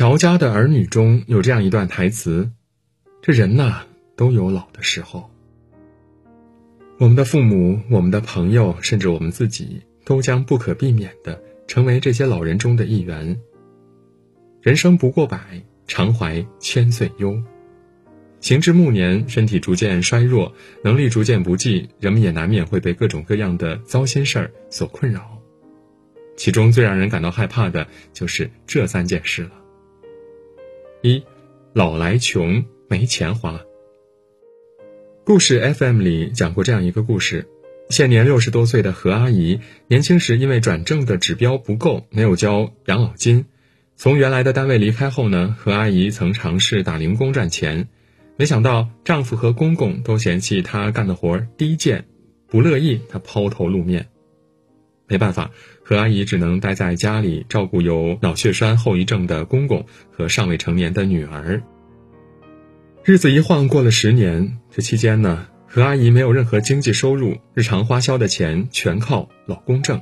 乔家的儿女中有这样一段台词：“这人呐，都有老的时候。我们的父母、我们的朋友，甚至我们自己，都将不可避免的成为这些老人中的一员。人生不过百，常怀千岁忧。行至暮年，身体逐渐衰弱，能力逐渐不济，人们也难免会被各种各样的糟心事儿所困扰。其中最让人感到害怕的就是这三件事了。”一，老来穷没钱花。故事 FM 里讲过这样一个故事：现年六十多岁的何阿姨，年轻时因为转正的指标不够，没有交养老金。从原来的单位离开后呢，何阿姨曾尝试打零工赚钱，没想到丈夫和公公都嫌弃她干的活低贱，不乐意她抛头露面。没办法，何阿姨只能待在家里照顾有脑血栓后遗症的公公和尚未成年的女儿。日子一晃过了十年，这期间呢，何阿姨没有任何经济收入，日常花销的钱全靠老公挣。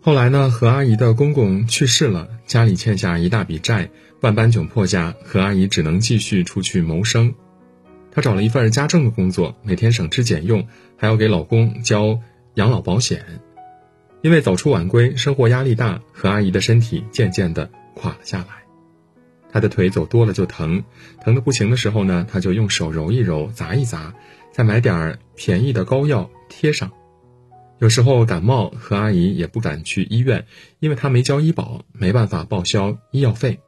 后来呢，何阿姨的公公去世了，家里欠下一大笔债，万般窘迫下，何阿姨只能继续出去谋生。她找了一份家政的工作，每天省吃俭用，还要给老公交养老保险。因为早出晚归，生活压力大，何阿姨的身体渐渐的垮了下来。她的腿走多了就疼，疼的不行的时候呢，她就用手揉一揉，砸一砸，再买点便宜的膏药贴上。有时候感冒，何阿姨也不敢去医院，因为她没交医保，没办法报销医药费。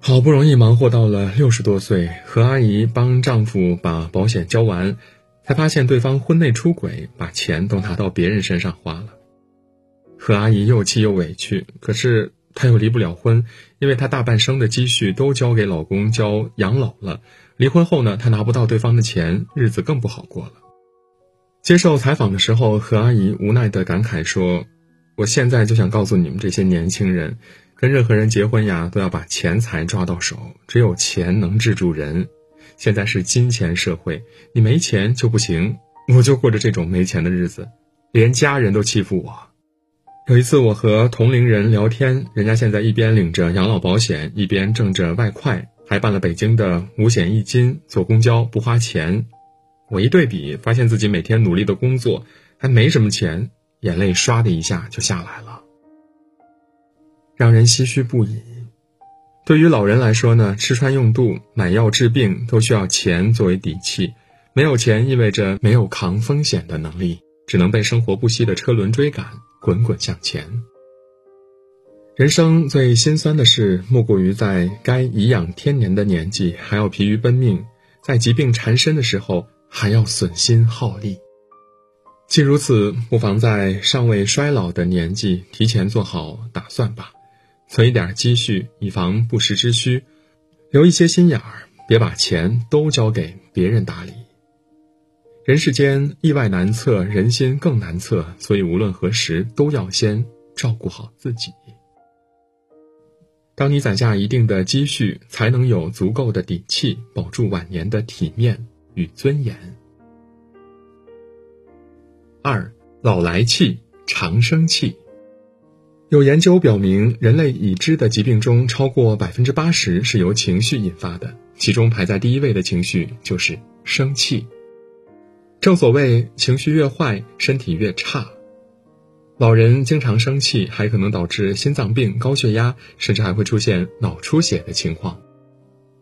好不容易忙活到了六十多岁，何阿姨帮丈夫把保险交完，才发现对方婚内出轨，把钱都拿到别人身上花了。何阿姨又气又委屈，可是她又离不了婚，因为她大半生的积蓄都交给老公交养老了。离婚后呢，她拿不到对方的钱，日子更不好过了。接受采访的时候，何阿姨无奈的感慨说：“我现在就想告诉你们这些年轻人，跟任何人结婚呀，都要把钱财抓到手，只有钱能治住人。现在是金钱社会，你没钱就不行。我就过着这种没钱的日子，连家人都欺负我。”有一次，我和同龄人聊天，人家现在一边领着养老保险，一边挣着外快，还办了北京的五险一金，坐公交不花钱。我一对比，发现自己每天努力的工作还没什么钱，眼泪唰的一下就下来了，让人唏嘘不已。对于老人来说呢，吃穿用度、买药治病都需要钱作为底气，没有钱意味着没有扛风险的能力，只能被生活不息的车轮追赶。滚滚向前。人生最心酸的事，莫过于在该颐养天年的年纪，还要疲于奔命；在疾病缠身的时候，还要损心耗力。既如此，不妨在尚未衰老的年纪，提前做好打算吧，存一点积蓄，以防不时之需；留一些心眼儿，别把钱都交给别人打理。人世间意外难测，人心更难测，所以无论何时都要先照顾好自己。当你攒下一定的积蓄，才能有足够的底气保住晚年的体面与尊严。二老来气，长生气。有研究表明，人类已知的疾病中，超过百分之八十是由情绪引发的，其中排在第一位的情绪就是生气。正所谓情绪越坏，身体越差。老人经常生气，还可能导致心脏病、高血压，甚至还会出现脑出血的情况。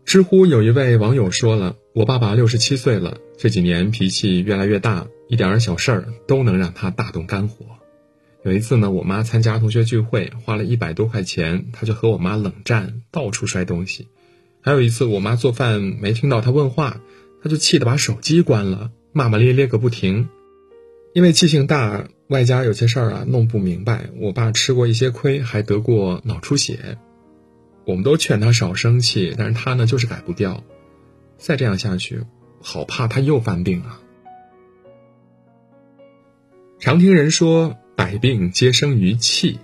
知乎有一位网友说了：“我爸爸六十七岁了，这几年脾气越来越大，一点小事儿都能让他大动肝火。有一次呢，我妈参加同学聚会，花了一百多块钱，他就和我妈冷战，到处摔东西。还有一次，我妈做饭没听到他问话，他就气得把手机关了。”骂骂咧咧个不停，因为气性大，外加有些事儿啊弄不明白，我爸吃过一些亏，还得过脑出血。我们都劝他少生气，但是他呢就是改不掉。再这样下去，好怕他又犯病啊！常听人说，百病皆生于气，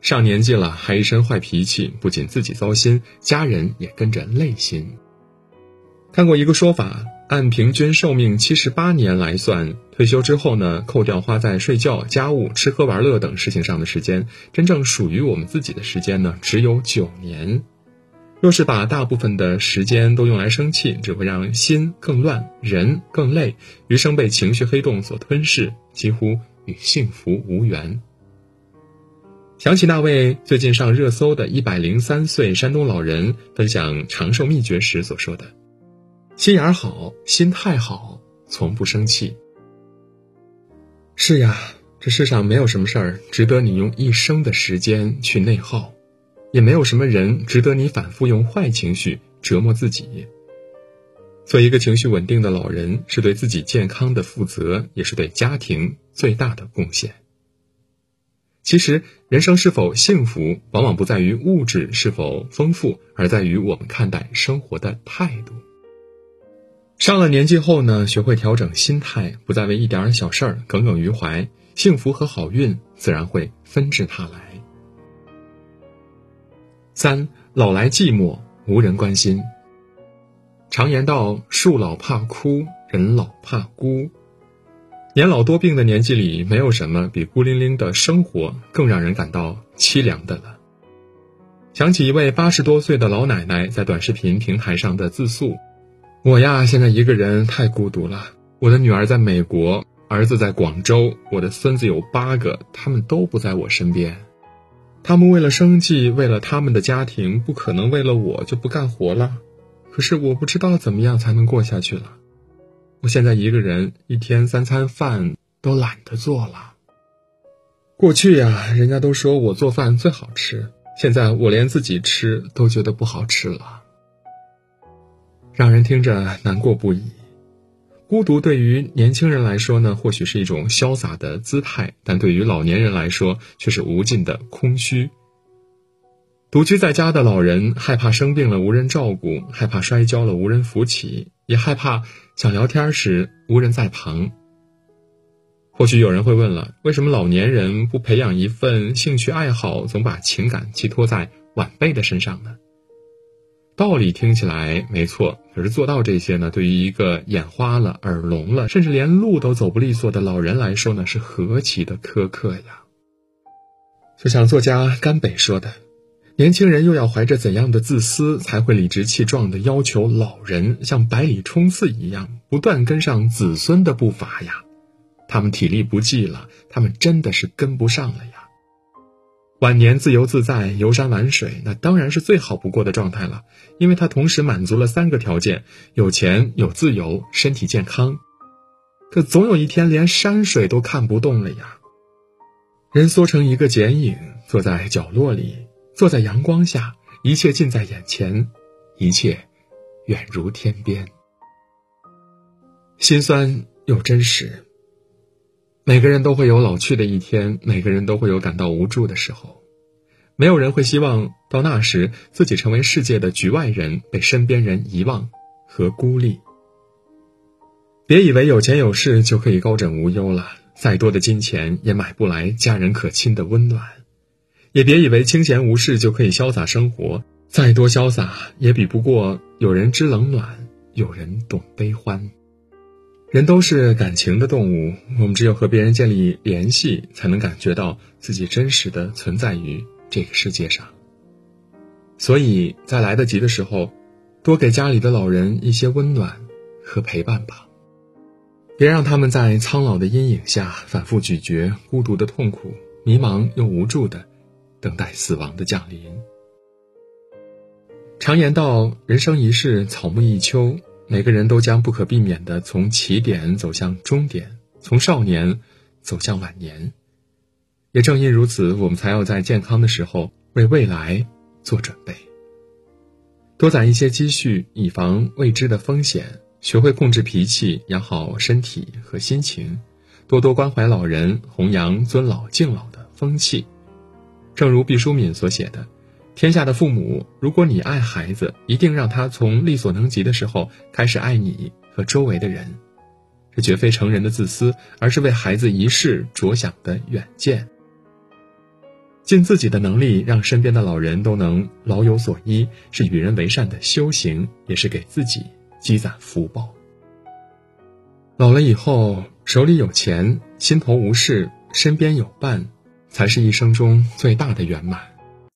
上年纪了还一身坏脾气，不仅自己糟心，家人也跟着累心。看过一个说法。按平均寿命七十八年来算，退休之后呢，扣掉花在睡觉、家务、吃喝玩乐等事情上的时间，真正属于我们自己的时间呢，只有九年。若是把大部分的时间都用来生气，只会让心更乱，人更累，余生被情绪黑洞所吞噬，几乎与幸福无缘。想起那位最近上热搜的一百零三岁山东老人分享长寿秘诀时所说的：“心眼好，心态好，从不生气。”是呀，这世上没有什么事儿值得你用一生的时间去内耗。也没有什么人值得你反复用坏情绪折磨自己。做一个情绪稳定的老人，是对自己健康的负责，也是对家庭最大的贡献。其实，人生是否幸福，往往不在于物质是否丰富，而在于我们看待生活的态度。上了年纪后呢，学会调整心态，不再为一点小事儿耿耿于怀，幸福和好运自然会纷至沓来。三老来寂寞，无人关心。常言道：树老怕枯，人老怕孤。年老多病的年纪里，没有什么比孤零零的生活更让人感到凄凉的了。想起一位八十多岁的老奶奶在短视频平台上的自述：“我呀，现在一个人太孤独了。我的女儿在美国，儿子在广州，我的孙子有八个，他们都不在我身边。”他们为了生计，为了他们的家庭，不可能为了我就不干活了。可是我不知道怎么样才能过下去了。我现在一个人，一天三餐饭都懒得做了。过去呀，人家都说我做饭最好吃，现在我连自己吃都觉得不好吃了，让人听着难过不已。孤独对于年轻人来说呢，或许是一种潇洒的姿态，但对于老年人来说，却是无尽的空虚。独居在家的老人，害怕生病了无人照顾，害怕摔跤了无人扶起，也害怕想聊天时无人在旁。或许有人会问了，为什么老年人不培养一份兴趣爱好，总把情感寄托在晚辈的身上呢？道理听起来没错，可是做到这些呢？对于一个眼花了、耳聋了，甚至连路都走不利索的老人来说呢，是何其的苛刻呀！就像作家甘北说的：“年轻人又要怀着怎样的自私，才会理直气壮地要求老人像百里冲刺一样，不断跟上子孙的步伐呀？他们体力不济了，他们真的是跟不上了呀！”晚年自由自在、游山玩水，那当然是最好不过的状态了，因为它同时满足了三个条件：有钱、有自由、身体健康。可总有一天，连山水都看不动了呀！人缩成一个剪影，坐在角落里，坐在阳光下，一切近在眼前，一切远如天边。心酸又真实。每个人都会有老去的一天，每个人都会有感到无助的时候，没有人会希望到那时自己成为世界的局外人，被身边人遗忘和孤立。别以为有钱有势就可以高枕无忧了，再多的金钱也买不来家人可亲的温暖；也别以为清闲无事就可以潇洒生活，再多潇洒也比不过有人知冷暖，有人懂悲欢。人都是感情的动物，我们只有和别人建立联系，才能感觉到自己真实的存在于这个世界上。所以在来得及的时候，多给家里的老人一些温暖和陪伴吧，别让他们在苍老的阴影下反复咀嚼孤独的痛苦，迷茫又无助的等待死亡的降临。常言道：“人生一世，草木一秋。”每个人都将不可避免地从起点走向终点，从少年走向晚年。也正因如此，我们才要在健康的时候为未来做准备，多攒一些积蓄，以防未知的风险。学会控制脾气，养好身体和心情，多多关怀老人，弘扬尊老敬老的风气。正如毕淑敏所写的。天下的父母，如果你爱孩子，一定让他从力所能及的时候开始爱你和周围的人，这绝非成人的自私，而是为孩子一世着想的远见。尽自己的能力，让身边的老人都能老有所依，是与人为善的修行，也是给自己积攒福报。老了以后，手里有钱，心头无事，身边有伴，才是一生中最大的圆满。